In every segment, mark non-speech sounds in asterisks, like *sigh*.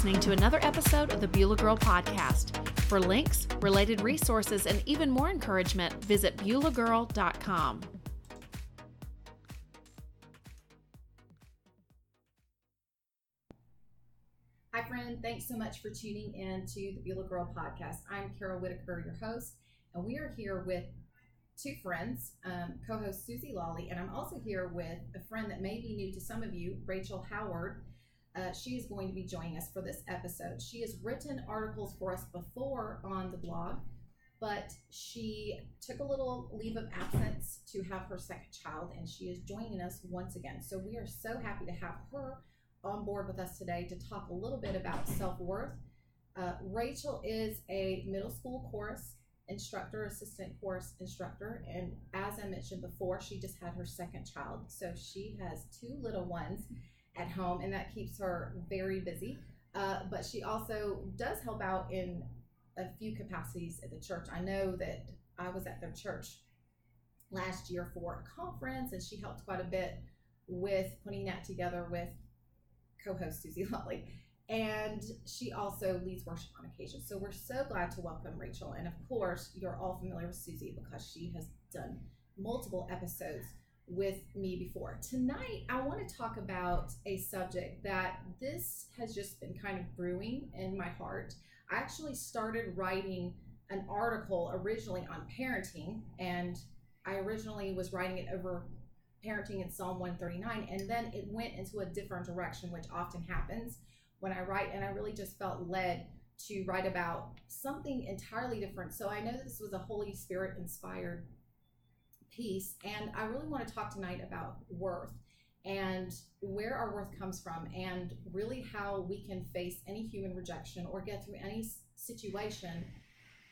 listening to another episode of the Beulah Girl Podcast. For links, related resources, and even more encouragement, visit BeulahGirl.com. Hi, friend. Thanks so much for tuning in to the Beulah Girl Podcast. I'm Carol Whitaker, your host, and we are here with two friends, um, co host Suzy Lolley, and I'm also here with a friend that may be new to some of you, Rachel Howard. Uh, she is going to be joining us for this episode. She has written articles for us before on the blog, but she took a little leave of absence to have her second child, and she is joining us once again. So we are so happy to have her on board with us today to talk a little bit about self worth. Uh, Rachel is a middle school chorus instructor, assistant chorus instructor, and as I mentioned before, she just had her second child. So she has two little ones at home, and that keeps her very busy. Uh, but she also does help out in a few capacities at the church. I know that I was at their church last year for a conference, and she helped quite a bit with putting that together with co-host Suzy *laughs* Lolley. And she also leads worship on occasion. So we're so glad to welcome Rachel. And of course, you're all familiar with Suzy because she has done multiple episodes with me before. Tonight, I want to talk about a subject that this has just been kind of brewing in my heart. I actually started writing an article originally on parenting, and I originally was writing it over parenting in Psalm 139, and then it went into a different direction, which often happens when I write, and I really just felt led to write about something entirely different. So I know this was a Holy Spirit inspired piece, and I really want to talk tonight about worth and where our worth comes from, and really how we can face any human rejection or get through any situation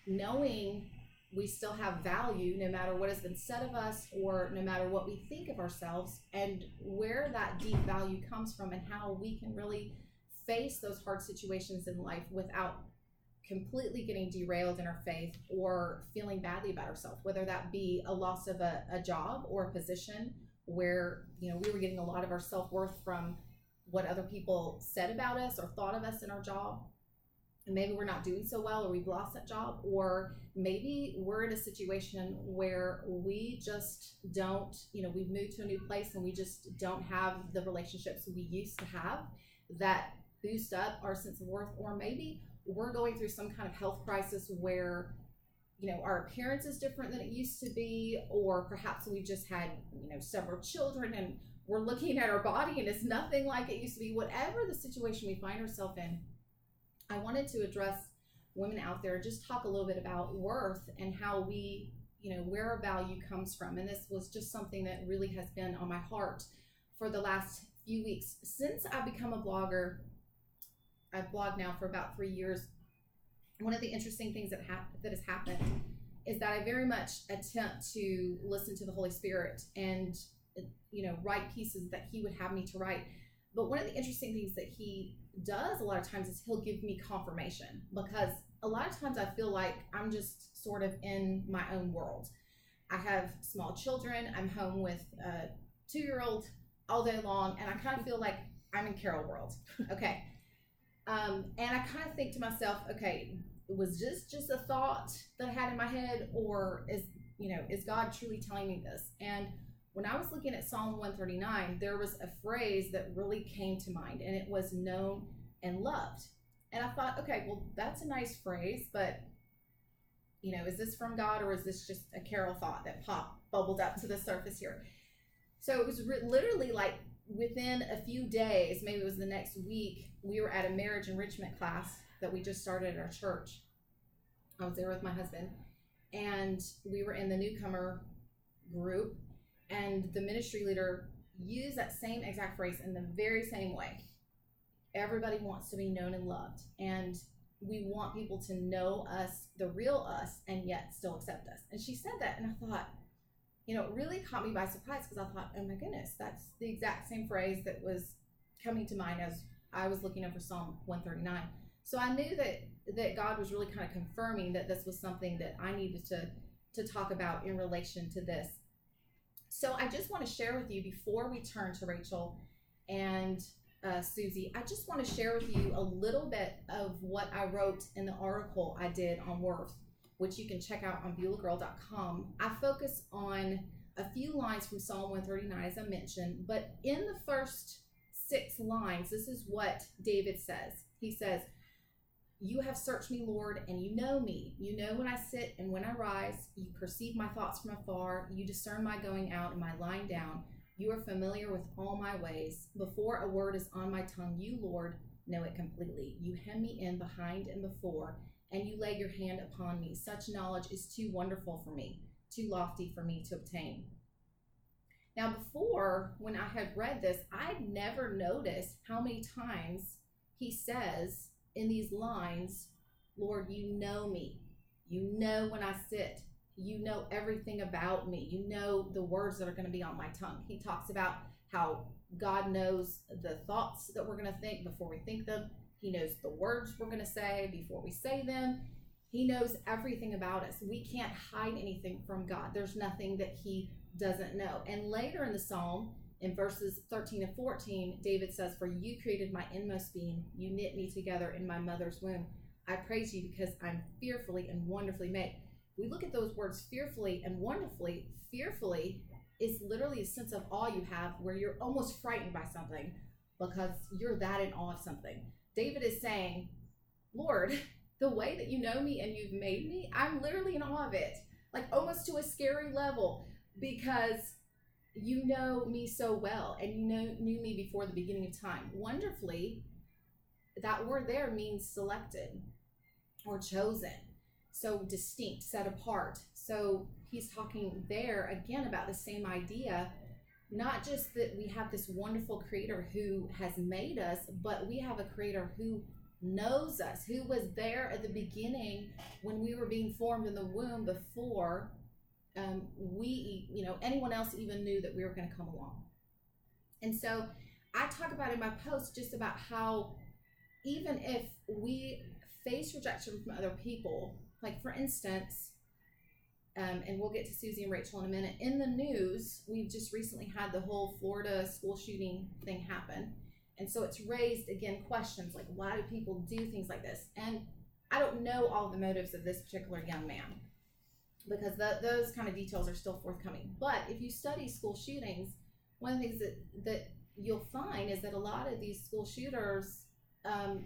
knowing we still have value no matter what has been said of us or no matter what we think of ourselves, and where that deep value comes from, and how we can really face those hard situations in life without completely getting derailed in our faith or feeling badly about ourselves, whether that be a loss of a, a job or a position where, you know, we were getting a lot of our self worth from what other people said about us or thought of us in our job. And maybe we're not doing so well or we've lost that job, or maybe we're in a situation where we just don't, you know, we've moved to a new place and we just don't have the relationships we used to have that boost up our sense of worth, or maybe we're going through some kind of health crisis where you know our appearance is different than it used to be or perhaps we've just had you know several children and we're looking at our body and it's nothing like it used to be. Whatever the situation we find ourselves in i wanted to address women out there just talk a little bit about worth and how we you know where our value comes from. And this was just something that really has been on my heart for the last few weeks. Since i've become a blogger I've blogged now for about three years. One of the interesting things that ha- that has happened is that I very much attempt to listen to the Holy Spirit and you know write pieces that He would have me to write. But one of the interesting things that He does a lot of times is He'll give me confirmation because a lot of times I feel like I'm just sort of in my own world. I have small children. I'm home with a two year old all day long, and I kind of feel like I'm in Carol world. *laughs* Okay. Um, and I kind of think to myself, okay, was this just a thought that I had in my head, or is you know is God truly telling me this? And when I was looking at Psalm 139, there was a phrase that really came to mind, and it was known and loved. And I thought, okay, well, that's a nice phrase, but you know, is this from God or is this just a Carol thought that popped, bubbled up to the surface here? So it was re- literally like within a few days, maybe it was the next week, we were at a marriage enrichment class that we just started at our church. I was there with my husband, and we were in the newcomer group, and the ministry leader used that same exact phrase in the very same way. Everybody wants to be known and loved, and we want people to know us, the real us, and yet still accept us. And she said that, and I thought, you know, it really caught me by surprise because I thought, oh my goodness, that's the exact same phrase that was coming to mind as I was looking over Psalm 139. So I knew that that God was really kind of confirming that this was something that I needed to to talk about in relation to this. So I just want to share with you before we turn to Rachel and uh, Suzy, I just want to share with you a little bit of what I wrote in the article I did on worth, which you can check out on BeulahGirl.com. I focus on a few lines from Psalm 139, as I mentioned, but in the first six lines, this is what David says. He says, You have searched me, Lord, and you know me. You know when I sit and when I rise. You perceive my thoughts from afar. You discern my going out and my lying down. You are familiar with all my ways. Before a word is on my tongue, you, Lord, know it completely. You hem me in behind and before, and you lay your hand upon me. Such knowledge is too wonderful for me, too lofty for me to obtain. Now, before, when I had read this, I'd never noticed how many times he says in these lines, Lord, you know me. You know when I sit. You know everything about me. You know the words that are going to be on my tongue. He talks about how God knows the thoughts that we're going to think before we think them. He knows the words we're going to say before we say them. He knows everything about us. We can't hide anything from God. There's nothing that He doesn't know. And later in the psalm, in verses 13 and 14, David says, For you created my inmost being, you knit me together in my mother's womb. I praise you because I'm fearfully and wonderfully made. We look at those words fearfully and wonderfully. Fearfully is literally a sense of awe you have where you're almost frightened by something because you're that in awe of something. David is saying, Lord, *laughs* the way that you know me and you've made me, I'm literally in awe of it, like almost to a scary level because you know me so well and you know knew me before the beginning of time. Wonderfully that word there means selected or chosen so distinct set apart. So he's talking there again about the same idea not just that we have this wonderful creator who has made us but we have a creator who knows us who was there at the beginning when we were being formed in the womb before um, we, you know, anyone else even knew that we were going to come along. And so I talk about in my post just about how even if we face rejection from other people, like for instance, um, and we'll get to Suzy and Rachel in a minute. In the news, we've just recently had the whole Florida school shooting thing happen. And so it's raised again questions like, why do people do things like this? And I don't know all the motives of this particular young man because those kind of details are still forthcoming. But if you study school shootings, one of the things that, that you'll find is that a lot of these school shooters um,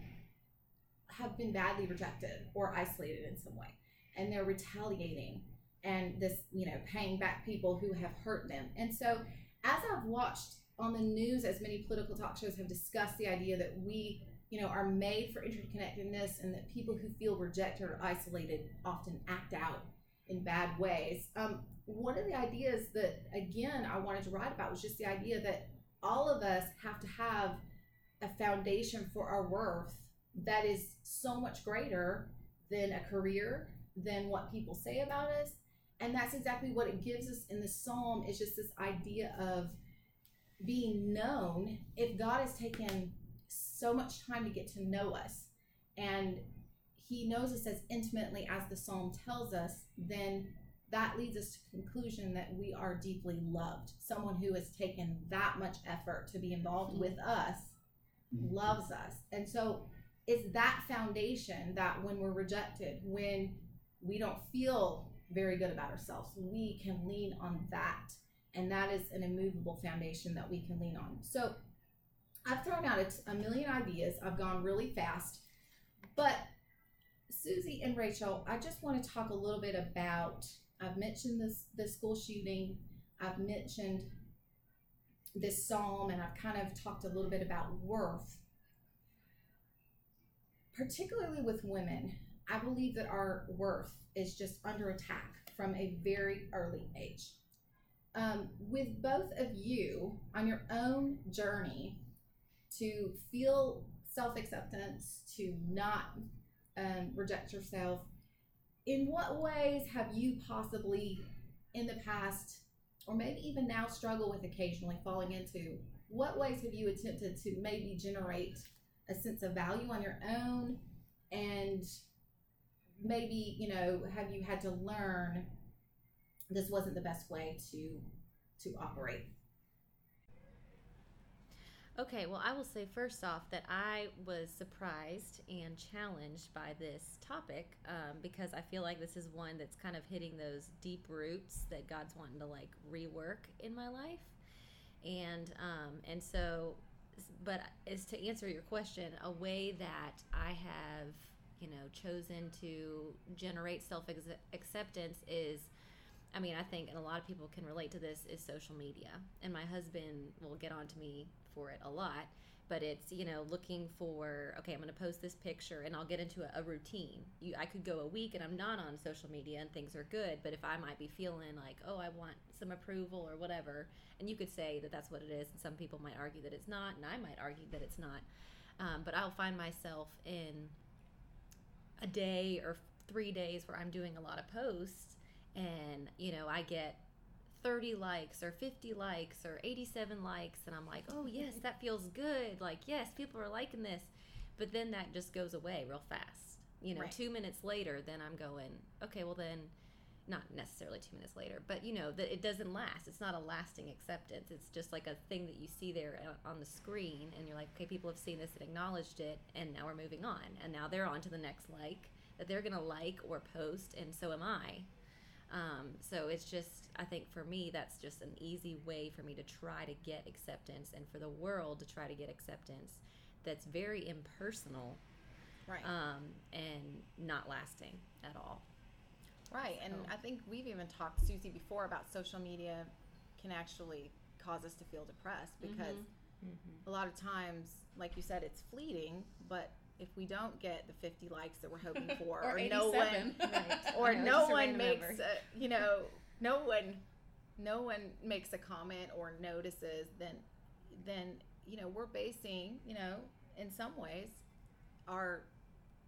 have been badly rejected or isolated in some way, and they're retaliating and this, you know, paying back people who have hurt them. And so, as I've watched on the news, as many political talk shows have discussed the idea that we, you know, are made for interconnectedness, and that people who feel rejected or isolated often act out in bad ways. Um, one of the ideas that, again, I wanted to write about was just the idea that all of us have to have a foundation for our worth that is so much greater than a career, than what people say about us. And that's exactly what it gives us in the psalm is just this idea of being known. If God has taken so much time to get to know us and he knows us as intimately as the psalm tells us, then that leads us to conclusion that we are deeply loved. Someone who has taken that much effort to be involved with us mm-hmm. loves us. And so it's that foundation that when we're rejected, when we don't feel very good about ourselves, we can lean on that. And that is an immovable foundation that we can lean on. So I've thrown out a million ideas. I've gone really fast. But Suzy and Rachel, I just want to talk a little bit about. I've mentioned this the school shooting. I've mentioned this psalm, and I've kind of talked a little bit about worth. Particularly with women, I believe that our worth is just under attack from a very early age. Um, with both of you on your own journey to feel self acceptance, to not um, reject yourself. In what ways have you possibly in the past, or maybe even now, struggle with occasionally falling into? What ways have you attempted to maybe generate a sense of value on your own? And maybe, you know, have you had to learn this wasn't the best way to to operate? Okay, well, I will say first off that I was surprised and challenged by this topic um, because I feel like this is one that's kind of hitting those deep roots that God's wanting to like rework in my life, and um, and so, but is to answer your question, a way that I have you know chosen to generate self acceptance is I mean, I think, and a lot of people can relate to this, is social media. And my husband will get on to me for it a lot. But it's, you know, looking for, okay, I'm going to post this picture and I'll get into a, a routine. You, I could go a week and I'm not on social media and things are good. But if I might be feeling like, oh, I want some approval or whatever, and you could say that that's what it is. And some people might argue that it's not. And I might argue that it's not. Um, but I'll find myself in a day or three days where I'm doing a lot of posts and you know i get 30 likes or 50 likes or 87 likes and i'm like oh *laughs* yes that feels good. Like yes people are liking this. But then that just goes away real fast. You know right. two minutes later then i'm going okay well then not necessarily two minutes later but you know that it doesn't last. It's not a lasting acceptance. It's just like a thing that you see there on the screen and you're like okay people have seen this and acknowledged it and now we're moving on. And now they're on to the next like that they're gonna like or post and so am i. Um, so it's just, I think for me, that's just an easy way for me to try to get acceptance and for the world to try to get acceptance that's very impersonal right. um, and not lasting at all. Right. So. And I think we've even talked, Suzy, before about social media can actually cause us to feel depressed because mm-hmm. Mm-hmm. a lot of times, like you said, it's fleeting, but if we don't get the 50 likes that we're hoping *laughs* for, or, or no one, *laughs* right. or no one makes, a, you know, no one, no one makes a comment or notices, then, then you know, we're basing, you know, in some ways, our,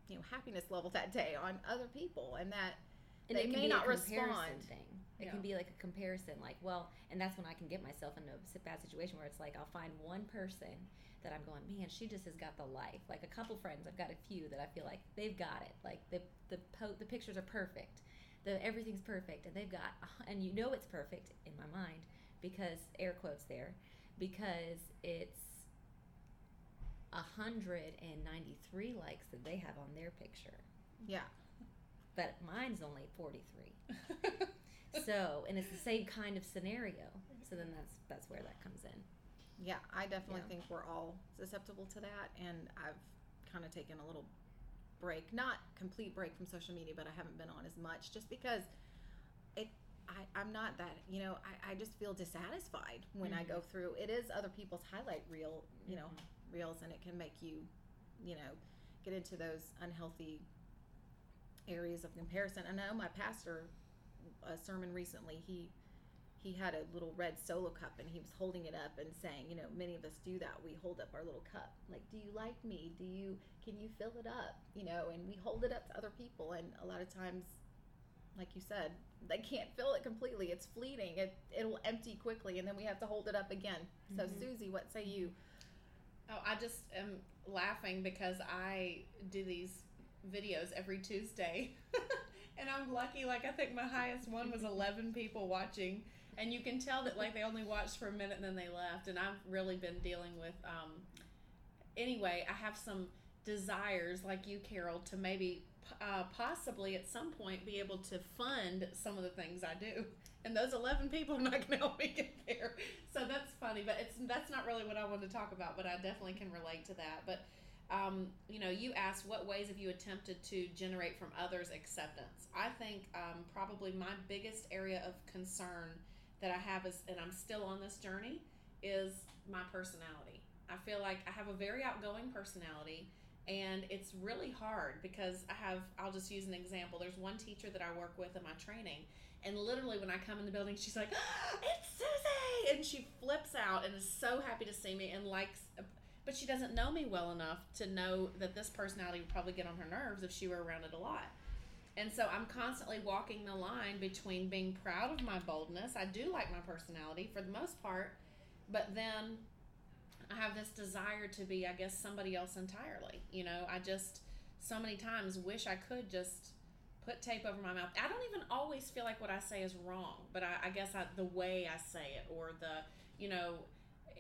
you know, happiness level that day on other people, and that and they may not respond. Thing. It yeah. can be like a comparison, like, well, and that's when I can get myself in a bad situation where it's like I'll find one person that I'm going, man, she just has got the life. Like a couple friends, I've got a few that I feel like they've got it. Like the the po- the pictures are perfect, the everything's perfect, and they've got, and you know it's perfect in my mind because air quotes there, because it's 193 likes that they have on their picture. Yeah. But mine's only 43. *laughs* so, and it's the same kind of scenario. So then that's that's where that comes in. Yeah, I definitely yeah. think we're all susceptible to that, and I've kind of taken a little break, not complete break from social media, but I haven't been on as much just because it. I, I'm not that, you know, I, I just feel dissatisfied when mm-hmm. I go mm-hmm. through. It is other people's highlight reel, you know, mm-hmm. reels, and it can make you, you know, get into those unhealthy areas of comparison. I know my pastor, a sermon recently, he he had a little red solo cup and he was holding it up and saying, you know, many of us do that. We hold up our little cup. Like, do you like me? Do you can you fill it up? You know, and we hold it up to other people and a lot of times like you said, they can't fill it completely. It's fleeting. It it'll empty quickly and then we have to hold it up again. Mm-hmm. So Suzy, what say you? Oh, I just am laughing because I do these videos every Tuesday. *laughs* and I'm lucky like I think my highest one was *laughs* 11 people watching and you can tell that like they only watched for a minute and then they left. And i've really been dealing with um anyway i have some desires like you carol to maybe uh, possibly at some point be able to fund some of the things i do. And those 11 people are not going to help me get there. So that's funny but it's that's not really what i wanted to talk about but i definitely can relate to that. But um, you know, you asked what ways have you attempted to generate from others acceptance. I think um, probably my biggest area of concern that I have is, and I'm still on this journey, is my personality. I feel like I have a very outgoing personality, and it's really hard because I have, I'll just use an example. There's one teacher that I work with in my training, and literally when I come in the building, she's like, ah, It's Suzy! And she flips out and is so happy to see me and likes, but she doesn't know me well enough to know that this personality would probably get on her nerves if she were around it a lot. And so I'm constantly walking the line between being proud of my boldness. I do like my personality for the most part, but then I have this desire to be, I guess, somebody else entirely. You know, I just so many times wish I could just put tape over my mouth. I don't even always feel like what I say is wrong, but I, I guess I, the way I say it or the, you know,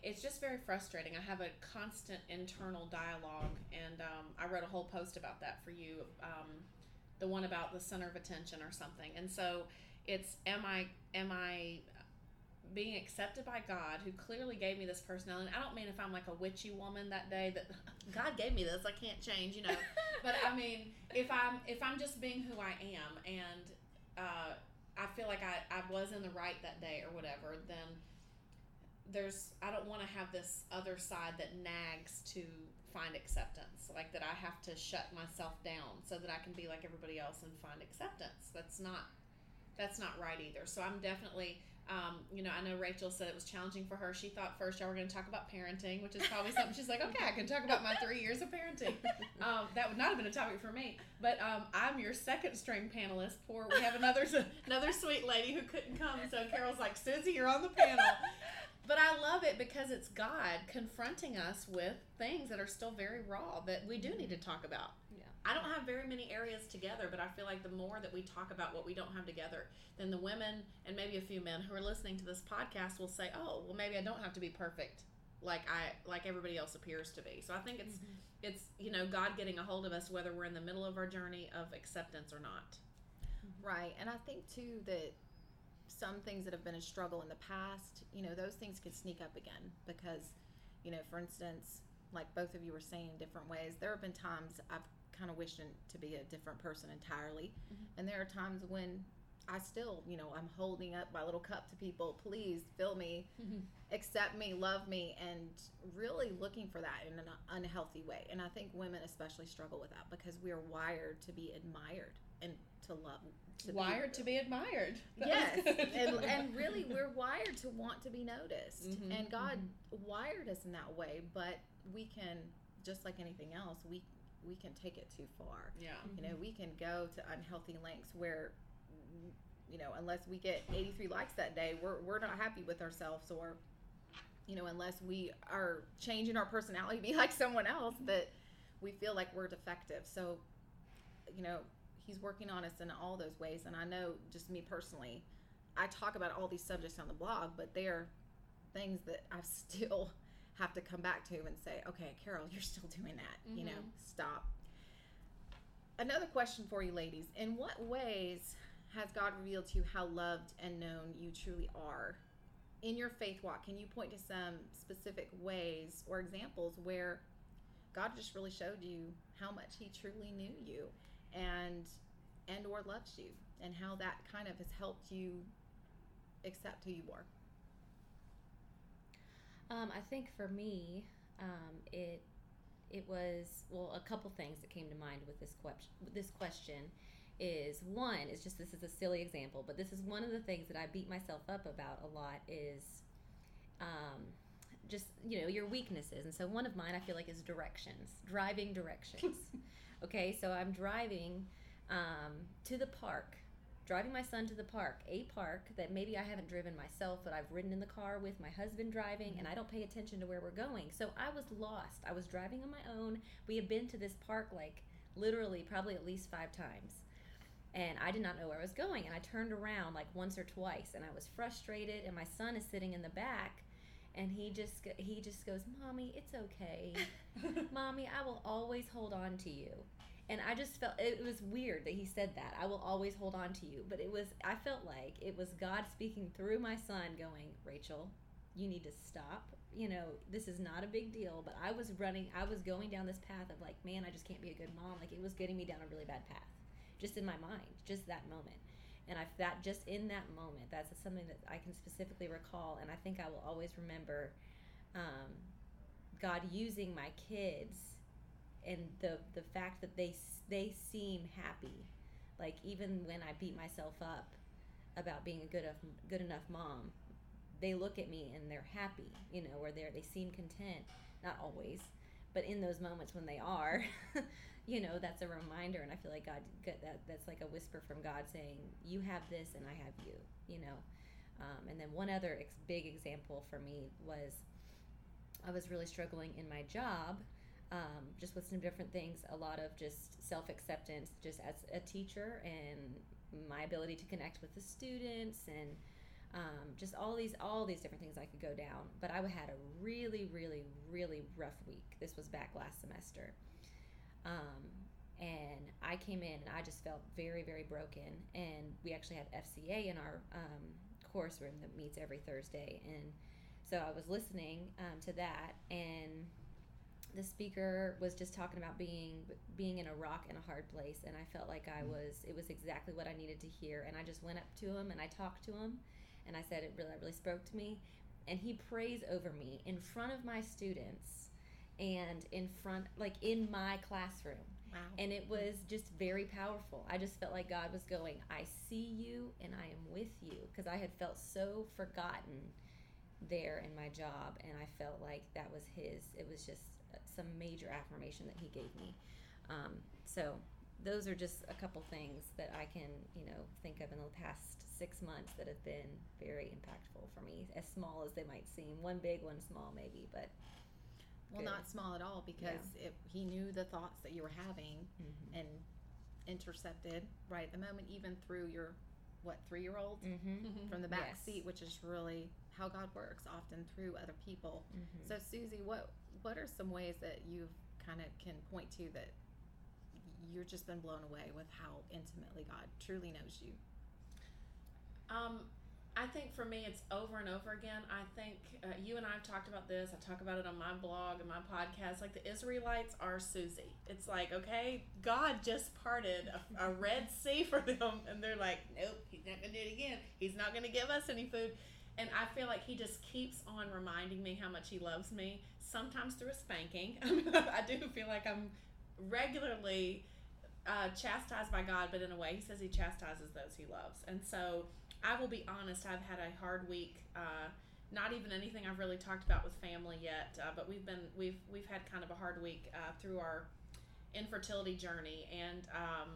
it's just very frustrating. I have a constant internal dialogue, and um, I wrote a whole post about that for you. Um, the one about the center of attention or something. And so it's am I am I being accepted by God who clearly gave me this personality. I don't mean if I'm like a witchy woman that day that *laughs* God gave me this, I can't change, you know. *laughs* but I mean if I'm if I'm just being who I am and uh, I feel like I, I was in the right that day or whatever, then there's I don't want to have this other side that nags to find acceptance, like that I have to shut myself down so that I can be like everybody else and find acceptance. That's not that's not right either. So I'm definitely um, you know, I know Rachel said it was challenging for her. She thought first y'all were going to talk about parenting, which is probably something she's like, okay, I can talk about my three years of parenting. *laughs* Um, that would not have been a topic for me. But um, I'm your second string panelist. Poor, we have another *laughs* another sweet lady who couldn't come. So Carol's like, Suzy, you're on the panel. But I love it because it's God confronting us with things that are still very raw that we do need to talk about. Yeah. I don't have very many areas together, but I feel like the more that we talk about what we don't have together, then the women and maybe a few men who are listening to this podcast will say, "Oh, well, maybe I don't have to be perfect like I like everybody else appears to be." So I think it's mm-hmm. it's you know God getting a hold of us whether we're in the middle of our journey of acceptance or not. Right. And I think too that some things that have been a struggle in the past, you know, those things can sneak up again because, you know, for instance, like both of you were saying in different ways, there have been times I've kind of wished to be a different person entirely. Mhm. And there are times when I still, you know, I'm holding up my little cup to people, please fill me, accept me, love me, and really looking for that in an unhealthy way. And I think women especially struggle with that because we are wired to be admired and to love. To be- Wired to be admired. That yes and, and really we're wired to want to be noticed Mhm, and god wired us in that way but we can just like anything else we we can take it too far yeah. you know we can go to unhealthy lengths where you know unless we get 83 likes that day we're, we're not happy with ourselves or you know unless we are changing our personality to *laughs* be like someone else that we feel like we're defective so you know he's working on us in all those ways. And i know just me personally i talk about all these subjects on the blog but they're things that i *laughs* still have to come back to and say okay carol you're still doing that you know? Mhm. stop. Another question for you ladies. In what ways has god revealed to you how loved and known you truly are? In your faith walk can you point to some specific ways or examples where god just really showed you how much he truly knew you and and or loves you and how that kind of has helped you accept who you are Um, I think for me, um, it it was well a couple things that came to mind with this question. This question is one is just this is a silly example, but this is one of the things that I beat myself up about a lot is um, just you know your weaknesses, and so one of mine I feel like is directions, driving directions. *laughs* okay, so I'm driving um, to the park driving my son to the park, a park that maybe I haven't driven myself, but I've ridden in the car with my husband driving, and I don't pay attention to where we're going. So I was lost. I was driving on my own. We had been to this park like literally probably at least five times. And I did not know where I was going. And I turned around like once or twice, and I was frustrated. And my son is sitting in the back, and he just he just goes, "Mommy, it's okay. *laughs* Mommy, I will always hold on to you." And I just felt it was weird that he said that. I will always hold on to you. But it was, I felt like it was God speaking through my son, going, Rachel, you need to stop. You know, this is not a big deal. But I was running, I was going down this path of like, man, I just can't be a good mom. Like it was getting me down a really bad path, just in my mind, just that moment. And I that just in that moment, that's something that I can specifically recall, and I think I will always remember um, God using my kids and the the fact that they they seem happy. Like even when i beat myself up about being a good enough good enough mom they look at me and they're happy you know or they they seem content. Not always but in those moments when they are *laughs* you know that's a reminder and i feel like god that that's like a whisper from god saying you have this and i have you you know? Um, and then one other ex- big example for me was i was really struggling in my job um, just with some different things a lot of just self-acceptance just as a teacher and my ability to connect with the students and um, just all these all these different things I could go down. But I had a really, really, really rough week. This was back last semester, um, and I came in and I just felt very, very broken. And we actually had FCA in our um, course room that meets every Thursday, and so I was listening um, to that and the speaker was just talking about being being in a rock in a hard place and i felt like i Mm. was it was exactly what i needed to hear and i just went up to him and i talked to him and i said it really really spoke to me and he prays over me in front of my students and in front like in my classroom Wow. and it was just very powerful i just felt like god was going i see you and i am with you because i had felt so forgotten there in my job and i felt like that was his it was just some major affirmation that he gave me um, so those are just a couple things that i can you know think of in the past six months that have been very impactful for me as small as they might seem one big one small maybe but well, good. not small at all because it, he knew the thoughts that you were having mm-hmm. and intercepted right at the moment, even through your what three year old Mm-hmm. from the back Yes. seat, which is really how God works, often through other people. Mm-hmm. So, Suzy, what what are some ways that you kind of can point to that you've just been blown away with how intimately God truly knows you? Um, I think for me, it's over and over again. I think uh, you and I have talked about this. I talk about it on my blog and my podcast. Like the Israelites are Suzy. It's like, okay, God just parted a, a Red Sea for them, and they're like, nope, he's not going to do it again. He's not going to give us any food. And I feel like he just keeps on reminding me how much he loves me, sometimes through a spanking. *laughs* I do feel like I'm regularly uh, chastised by God, but in a way, he says he chastises those he loves. And so I will be honest, I've had a hard week. Uh, not even anything I've really talked about with family yet, uh, but we've been we've we've had kind of a hard week uh, through our infertility journey, and um,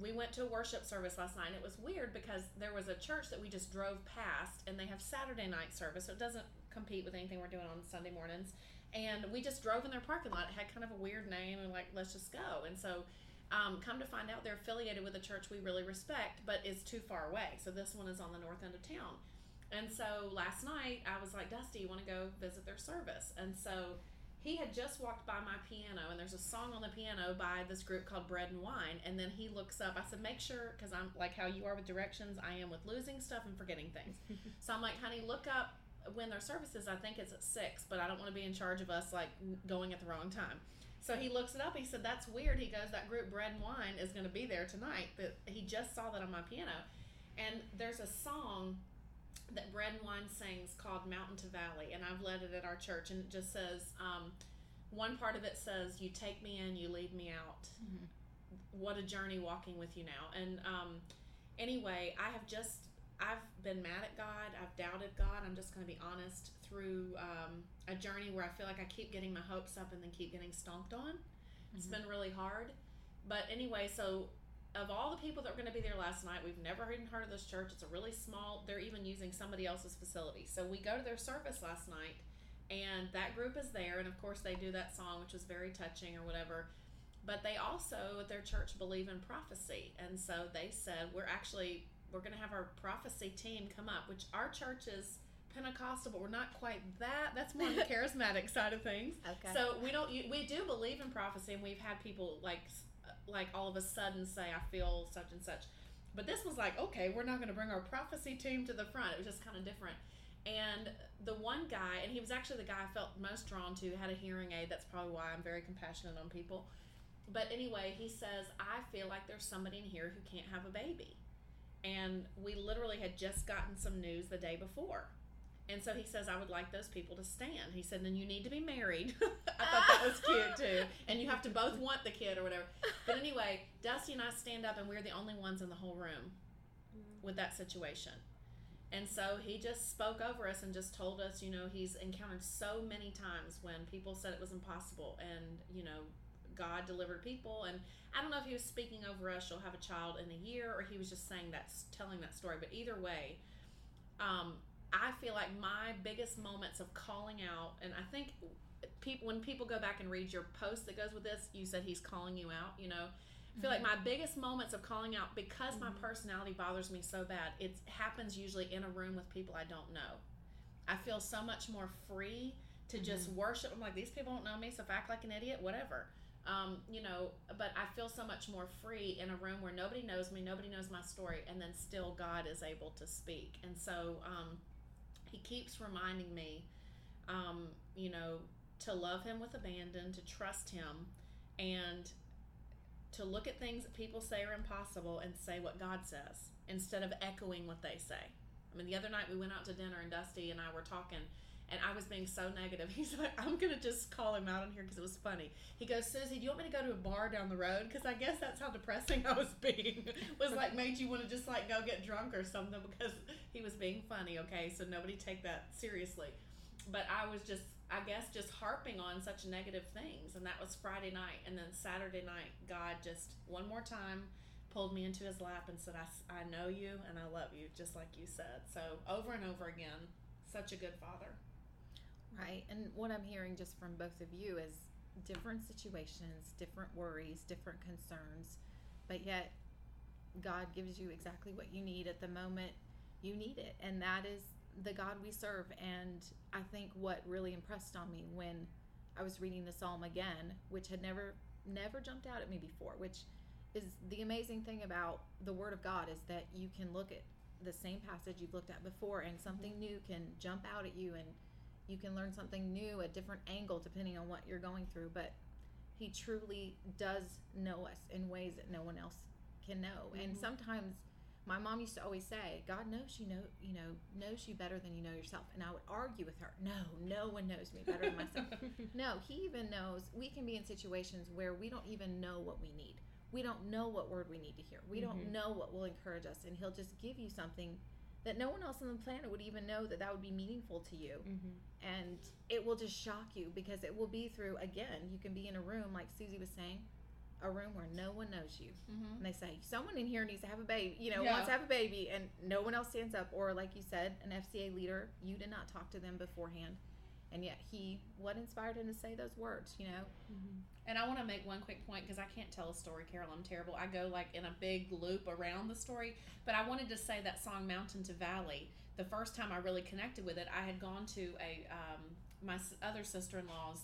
we went to a worship service last night. And it was weird because there was a church that we just drove past, and they have Saturday night service, so it doesn't compete with anything we're doing on Sunday mornings. And we just drove in their parking lot. It had kind of a weird name, and like, let's just go. And so um, come to find out, they're affiliated with a church we really respect, but is too far away. So this one is on the north end of town. And so last night, I was like, Dusty, you want to go visit their service? And so he had just walked by my piano, and there's a song on the piano by this group called Bread and Wine. And then he looks up. I said, make sure, because I'm like how you are with directions, I am with losing stuff and forgetting things. *laughs* so I'm like, honey, look up when their service is. I think it's at six, but I don't want to be in charge of us like going at the wrong time. So he looks it up. He said, "That's weird." He goes, "That group Bread and Wine is going to be there tonight." But he just saw that on my piano, and there's a song that Bread and Wine sings called "Mountain to Valley," and I've led it at our church, and it just says, um, one part of it says, "You take me in, you lead me out." What a journey walking with you now. And um, anyway, I have just I've been mad at God. I've doubted God. I'm just going to be honest through um, a journey where I feel like I keep getting my hopes up and then keep getting stomped on. It's Mhm. been really hard. But anyway, so of all the people that were going to be there last night, we've never even heard of this church. It's a really small, they're even using somebody else's facility. So we go to their service last night, and that group is there. And of course, they do that song, which was very touching or whatever. But they also, at their church, believe in prophecy. And so they said, we're actually, we're going to have our prophecy team come up, which our church is Pentecostal, but we're not quite that. That's more on the *laughs* charismatic side of things. Okay. So we don't we do believe in prophecy, and we've had people like like all of a sudden say, "I feel such and such," but this was like, okay, we're not going to bring our prophecy team to the front. It was just kind of different. And the one guy, and he was actually the guy I felt most drawn to, had a hearing aid. That's probably why I'm very compassionate on people. But anyway, he says, I feel like there's somebody in here who can't have a baby. And we literally had just gotten some news the day before. And so he says, I would like those people to stand. He said, then you need to be married. *laughs* I thought that was cute too. And you have to both want the kid or whatever. But anyway, Dusty and I stand up, and we're the only ones in the whole room mm. with that situation. And so he just spoke over us and just told us, you know, he's encountered so many times when people said it was impossible and, you know, God delivered people. And I don't know if he was speaking over us, you'll have a child in a year, or he was just saying that, telling that story. But either way, um, I feel like my biggest moments of calling out, and I think people when people go back and read your post that goes with this, you said he's calling you out, you know, I feel like mm-hmm. my biggest moments of calling out because my mm-hmm. personality bothers me so bad, it happens usually in a room with people I don't know. I feel so much more free to just mm-hmm. worship. I'm like, these people don't know me, so if I act like an idiot, whatever. Um, you know, but I feel so much more free in a room where nobody knows me, nobody knows my story, and then still God is able to speak. And so um, He keeps reminding me, um, you know, to love Him with abandon, to trust Him, and to look at things that people say are impossible and say what God says instead of echoing what they say. I mean, the other night we went out to dinner and Dusty and I were talking, and I was being so negative. *laughs* He's like, I'm gonna just call him out on here because it was funny. He goes, Suzy, do you want me to go to a bar down the road? Because I guess that's how depressing *laughs* I was being. was like made you want to just like go get drunk or something because he was being funny. Okay, so nobody take that seriously. But I was just, I guess, just harping on such negative things, and that was Friday night, and then Saturday night, God just one more time pulled me into his lap and said, I, I know you and I love you, just like you said. So over and over again, such a good father. Right. And what I'm hearing just from both of you is different situations, different worries, different concerns, but yet God gives you exactly what you need at the moment you need it. And that is the God we serve. And I think what really impressed on me when I was reading the psalm again, which had never never jumped out at me before, which is the amazing thing about the word of God is that you can look at the same passage you've looked at before and something mm-hmm. new can jump out at you and you can learn something new, a different angle depending on what you're going through. But he truly does know us in ways that no one else can know. And Mhm. sometimes my mom used to always say, God knows you know you know knows you better than you know yourself. And I would argue with her, No, no one knows me better than myself. *laughs* no, he even knows we can be in situations where we don't even know what we need. We don't know what word we need to hear. We don't Mhm. know what will encourage us, and he'll just give you something that no one else on the planet would even know that that would be meaningful to you Mm-hmm. and it will just shock you because it will be through again you can be in a room like suzy was saying a room where no one knows you Mm-hmm. and they say someone in here needs to have a baby you know Yeah. wants to have a baby and no one else stands up or like you said an fca leader you did not talk to them beforehand and yet he what inspired him to say those words you know And I want to make one quick point because I can't tell a story, Carol. I'm terrible. I go like in a big loop around the story. But I wanted to say that song "Mountain to Valley." The first time I really connected with it, I had gone to a um, my other sister-in-law's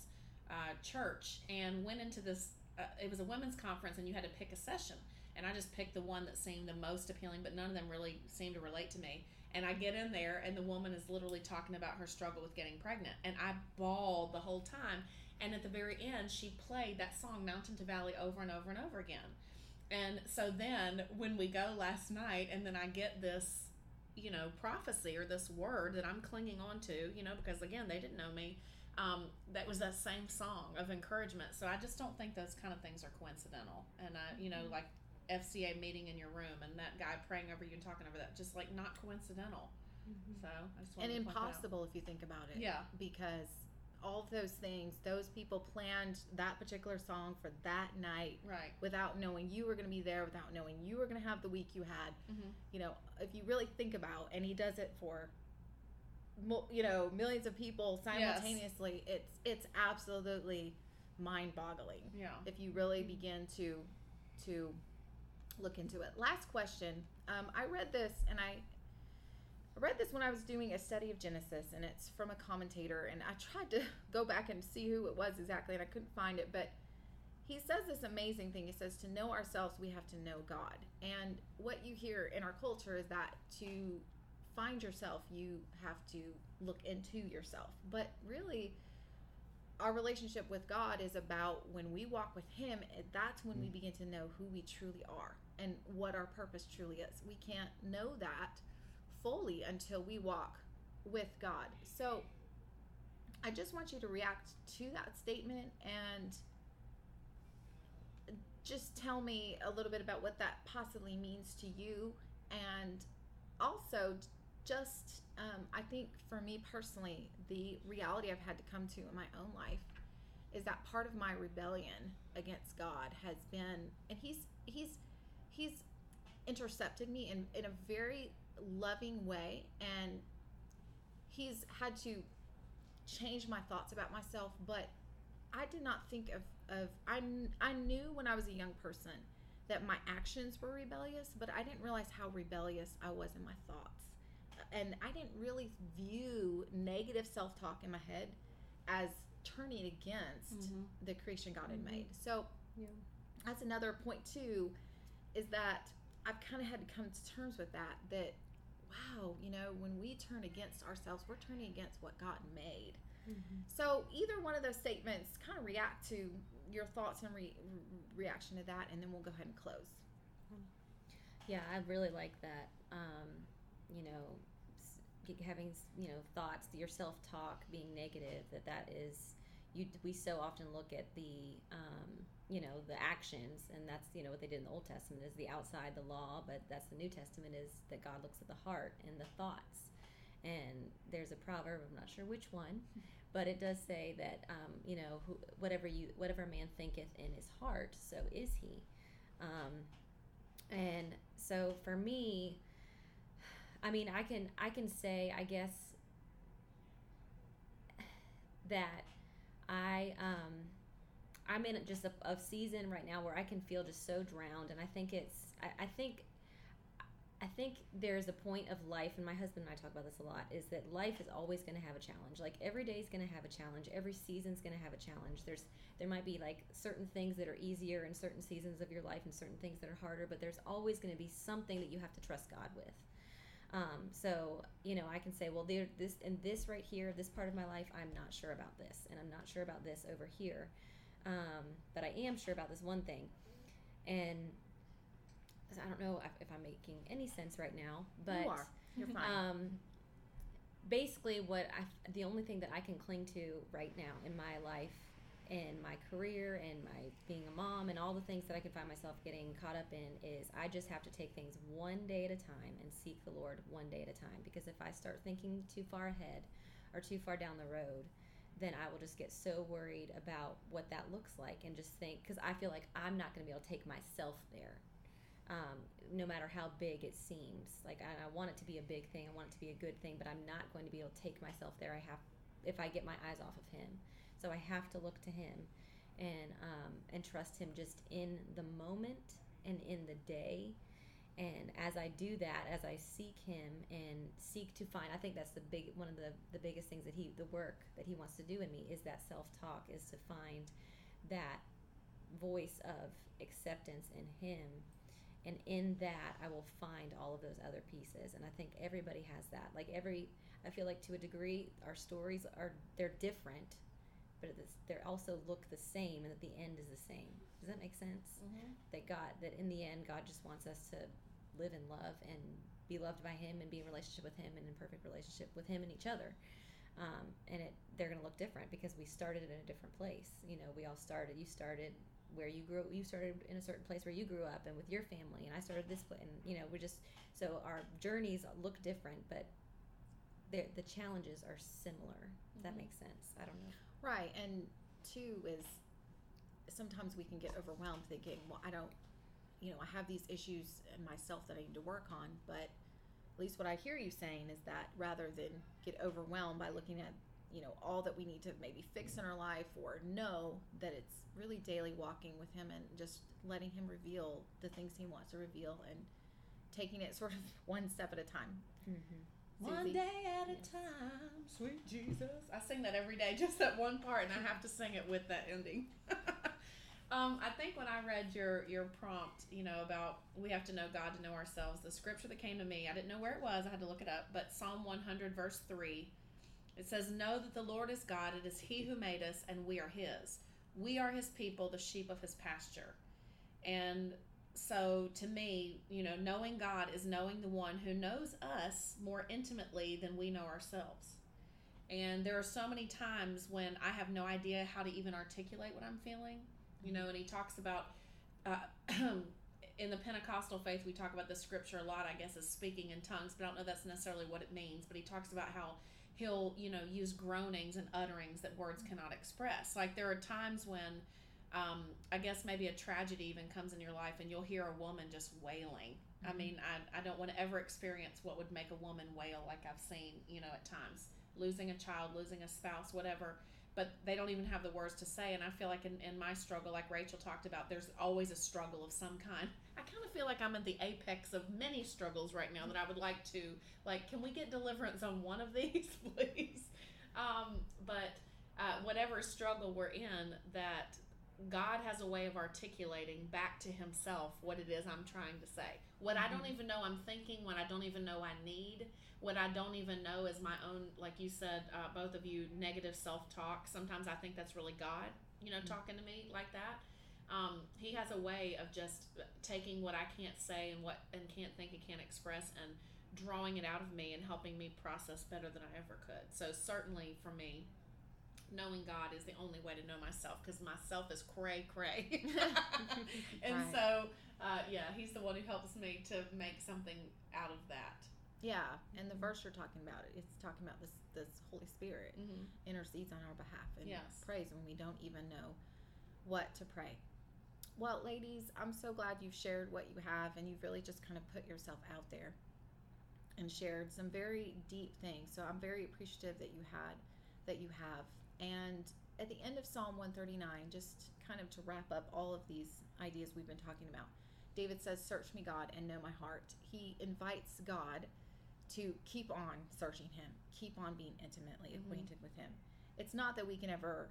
uh, church and went into this. Uh, it was a women's conference, and you had to pick a session. And I just picked the one that seemed the most appealing, but none of them really seemed to relate to me. And I get in there, and the woman is literally talking about her struggle with getting pregnant, and I bawled the whole time. And at the very end, she played that song Mountain to Valley over and over and over again. And so then when we go last night, and then I get this, you know, prophecy or this word that I'm clinging on to, you know, because again, they didn't know me. Um, that was that same song of encouragement. So I just don't think those kind of things are coincidental. And I, you know, like FCA meeting in your room and that guy praying over you and talking over that, just like not coincidental. So I just and wanted to point impossible if you think about it Yeah. because all of those things those people planned that particular song for that night Right. without knowing you were going to be there without knowing you were going to have the week you had Mm-hmm. you know if you really think about and he does it for you know millions of people simultaneously it's it's absolutely mind-boggling Yeah. if you really begin to to look into it last question um, i read this and i I read this when I was doing a study of Genesis, and it's from a commentator. And I tried to *laughs* go back and see who it was exactly, and I couldn't find it. But he says this amazing thing. He says, To know ourselves, we have to know God. And what you hear in our culture is that to find yourself, you have to look into yourself. But really, our relationship with God is about when we walk with Him, that's when we begin to know who we truly are and what our purpose truly is. We can't know that fully until we walk with God. So I just want you to react to that statement and just tell me a little bit about what that possibly means to you. And also, just um, I think for me personally, the reality I've had to come to in my own life is that part of my rebellion against God has been, and He's He's He's intercepted me in, in a very loving way and he's had to change my thoughts about myself but i did not think of, of I, I knew when i was a young person that my actions were rebellious, but I didn't realize how rebellious I was in my thoughts. And I didn't really view negative self talk in my head as turning against Mhm. the creation God had Mhm. made. So Yeah. that's another point, too, is that I've kind of had to come to terms with that. That, wow, you know, when we turn against ourselves, we're turning against what God made. So either one of those statements kind of react to your thoughts and re- re- reaction to that, and then we'll go ahead and close. Yeah, I really like that. Um, you know, having you know thoughts, your self talk being negative. That that is you. We so often look at the um, you know the actions, and that's you know what they did in the Old Testament is the outside the law, but that's the New Testament is that God looks at the heart and the thoughts. And there's a proverb. I'm not sure which one, *laughs* but it does say that um, you know who, whatever you whatever man thinketh in his heart, so is he. Um, and so for me i mean i can i can say i guess *sighs* that i um i'm in just a, a season right now where i can feel just so drowned and i think it's i, I think I think there's a point of life, and my husband and I talk about this a lot, is that life is always going to have a challenge. Like every day is going to have a challenge. Every season's going to have a challenge. There's there might be like certain things that are easier in certain seasons of your life and certain things that are harder, but there's always going to be something that you have to trust God with. Um, so you know, I can say, well, there, this and this right here, this part of my life, I'm not sure about this, and I'm not sure about this over here, um, but I am sure about this one thing, and I don't know if, if I'm making any sense right now, but you are. You're fine. um, basically, what I the only thing that I can cling to right now in my life, in my career, and my being a mom, and all the things that I can find myself getting caught up in is I just have to take things one day at a time and seek the Lord one day at a time. Because if I start thinking too far ahead or too far down the road, then I will just get so worried about what that looks like and just think because I feel like I'm not going to be able to take myself there um, no matter how big it seems. Like I, I want it to be a big thing, I want it to be a good thing, but I'm not going to be able to take myself there. I have, if I get my eyes off of Him, so I have to look to Him, and um, and trust Him just in the moment and in the day. And as I do that, as I seek Him and seek to find, I think that's the big one of the the biggest things that He, the work that He wants to do in me is that self talk, is to find that voice of acceptance in Him. And in that i will find all of those other pieces. And i think everybody has that. Like every i feel like to a degree our stories are they're different but they also look the same and that the end is the same. Does that make sense? Mhm. that god that in the end god just wants us to live in love and be loved by him and be in relationship with him and in perfect relationship with him and each other. Um, and it they're going to look different because we started in a different place. You know we all started you started where you grew you started in a certain place where you grew up and with your family and i started this place and you know we're just so our journeys look different but the challenges are similar if that makes sense. I don't know. Right, and two is sometimes we can get overwhelmed thinking, well, I don't, you know, I have these issues myself that I need to work on. But at least what I hear you saying is that rather than get overwhelmed by looking at, you know, all that we need to maybe fix in our life or know that it's really daily walking with Him and just letting Him reveal the things He wants to reveal and taking it sort of *laughs* one step at a time. mm-hmm. One day at a Yes. time, sweet Jesus. I sing that every day, just that one part, and I have to sing it with that ending. *laughs* um, I think when I read your your prompt, you know about we have to know God to know ourselves. The scripture that came to me, I didn't know where it was. I had to look it up. But Psalm 100, verse three, it says, "Know that the Lord is God. It is He who made us, and we are His. We are His people, the sheep of His pasture." And so to me, you know, knowing God is knowing the one who knows us more intimately than we know ourselves. And there are so many times when I have no idea how to even articulate what I'm feeling, you know, and he talks about uh, *clears throat* in the Pentecostal faith, we talk about the scripture a lot, I guess, as speaking in tongues, but I don't know that's necessarily what it means. But he talks about how he'll, you know, use groanings and utterings that words cannot express. Like there are times when um, I guess maybe a tragedy even comes in your life and you'll hear a woman just wailing. I Mhm. mean, I, I don't want to ever experience what would make a woman wail like I've seen, you know, at times. Losing a child, losing a spouse, whatever. But they don't even have the words to say. And I feel like in, in my struggle, like Rachel talked about, there's always a struggle of some kind. I kind of feel like I'm at the apex of many struggles right now that I would like to, like, can we get deliverance on one of *laughs* these, please? Um, but uh, whatever struggle we're in, that God has a way of articulating back to Himself what it is I'm trying to say. What I don't Mhm. even know I'm thinking, what I don't even know I need, what I don't even know is my own, like you said, uh, both of you, negative self talk. Sometimes I think that's really God, you know, Mhm. talking to me like that. Um, he has a way of just taking what I can't say and what and can't think and can't express and drawing it out of me and helping me process better than I ever could. So certainly for me, knowing God is the only way to know myself because myself is cray cray. *laughs* *laughs* and Right. so, uh, yeah, He's the one who helps me to make something out of that. Yeah, and the verse you're talking about, it's talking about this this Holy Spirit Mm-hmm. intercedes on our behalf and Yes. prays when we don't even know what to pray. Well, ladies, I'm so glad you've shared what you have and you've really just kind of put yourself out there and shared some very deep things. So I'm very appreciative that you had that you have. And at the end of Psalm 139, just kind of to wrap up all of these ideas we've been talking about, David says, Search me, God, and know my heart. He invites God to keep on searching him, keep on being intimately Mhm. acquainted with him. It's not that we can ever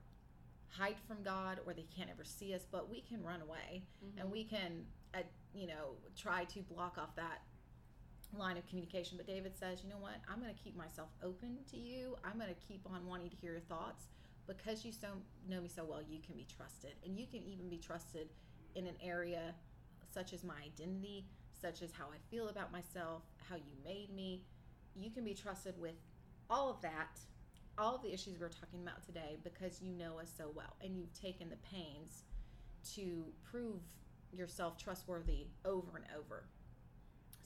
hide from God or they can't ever see us, but we can run away Mm-hmm. and we can, uh, you know, try to block off that line of communication. But David says, you know what? I'm going to keep myself open to you. I'm going to keep on wanting to hear your thoughts because you so know me so well. You can be trusted, and you can even be trusted in an area such as my identity, such as how I feel about myself, how you made me. You can be trusted with all of that, all of the issues we're talking about today, because you know us so well and you've taken the pains to prove yourself trustworthy over and over.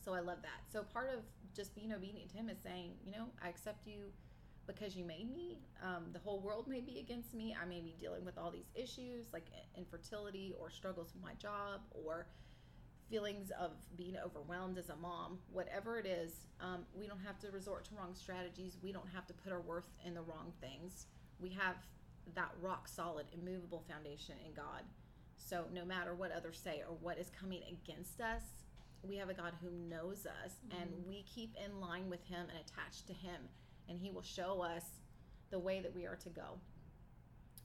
So I love that. So part of just being obedient to Him is saying, you know, I accept you because you made me. Um, the whole world may be against me. I may be dealing with all these issues like infertility or struggles with my job or feelings of being overwhelmed as a mom. Whatever it is, um, we don't have to resort to wrong strategies. We don't have to put our worth in the wrong things. We have that rock solid, immovable foundation in God. So no matter what others say or what is coming against us, we have a God who knows us and we keep in line with Him and attached to Him, and He will show us the way that we are to go.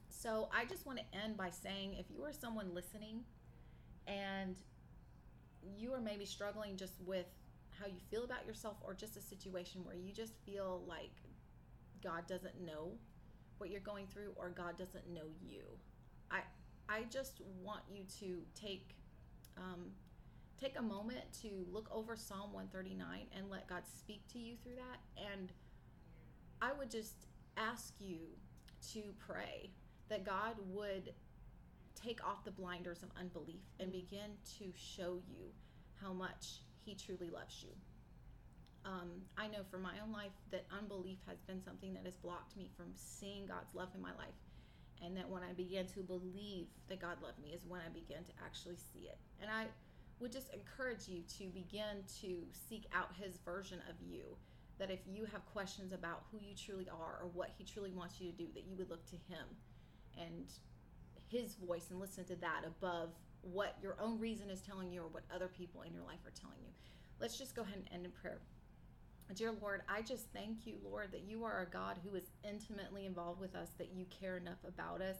So I just want to end by saying if you are someone listening and you are maybe struggling just with how you feel about yourself or just a situation where you just feel like God doesn't know what you're going through or God doesn't know you. I I just want you to take um, take a moment to look over Psalm 139 and let God speak to you through that. And I would just ask you to pray that God would take off the blinders of unbelief and begin to show you how much He truly loves you. Um, I know for my own life that unbelief has been something that has blocked me from seeing God's love in my life. And that when I began to believe that God loved me is when I began to actually see it. And I would just encourage you to begin to seek out His version of you. That if you have questions about who you truly are or what He truly wants you to do, that you would look to Him and His voice and listen to that above what your own reason is telling you or what other people in your life are telling you. Let's just go ahead and end in prayer. Dear Lord, I just thank you, Lord, that you are a God who is intimately involved with us, that you care enough about us,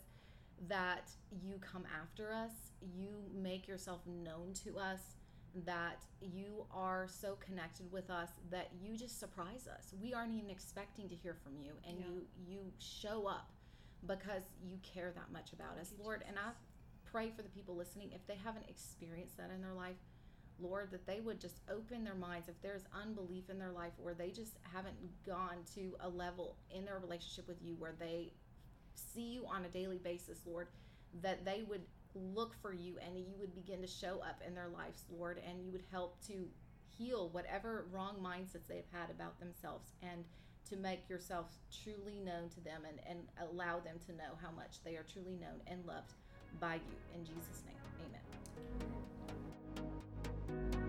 that you come after us, you make yourself known to us, that you are so connected with us that you just surprise us. We aren't even expecting to hear from you, and Yeah. you you show up because you care that much about us, Thank you, Lord. And I pray for the people listening if they haven't experienced that in their life Lord, that they would just open their minds if there's unbelief in their life or they just haven't gone to a level in their relationship with you where they see you on a daily basis, Lord, that they would look for you and you would begin to show up in their lives, Lord, and you would help to heal whatever wrong mindsets they've had about themselves and to make yourself truly known to them and, and allow them to know how much they are truly known and loved by you. In Jesus' name, amen.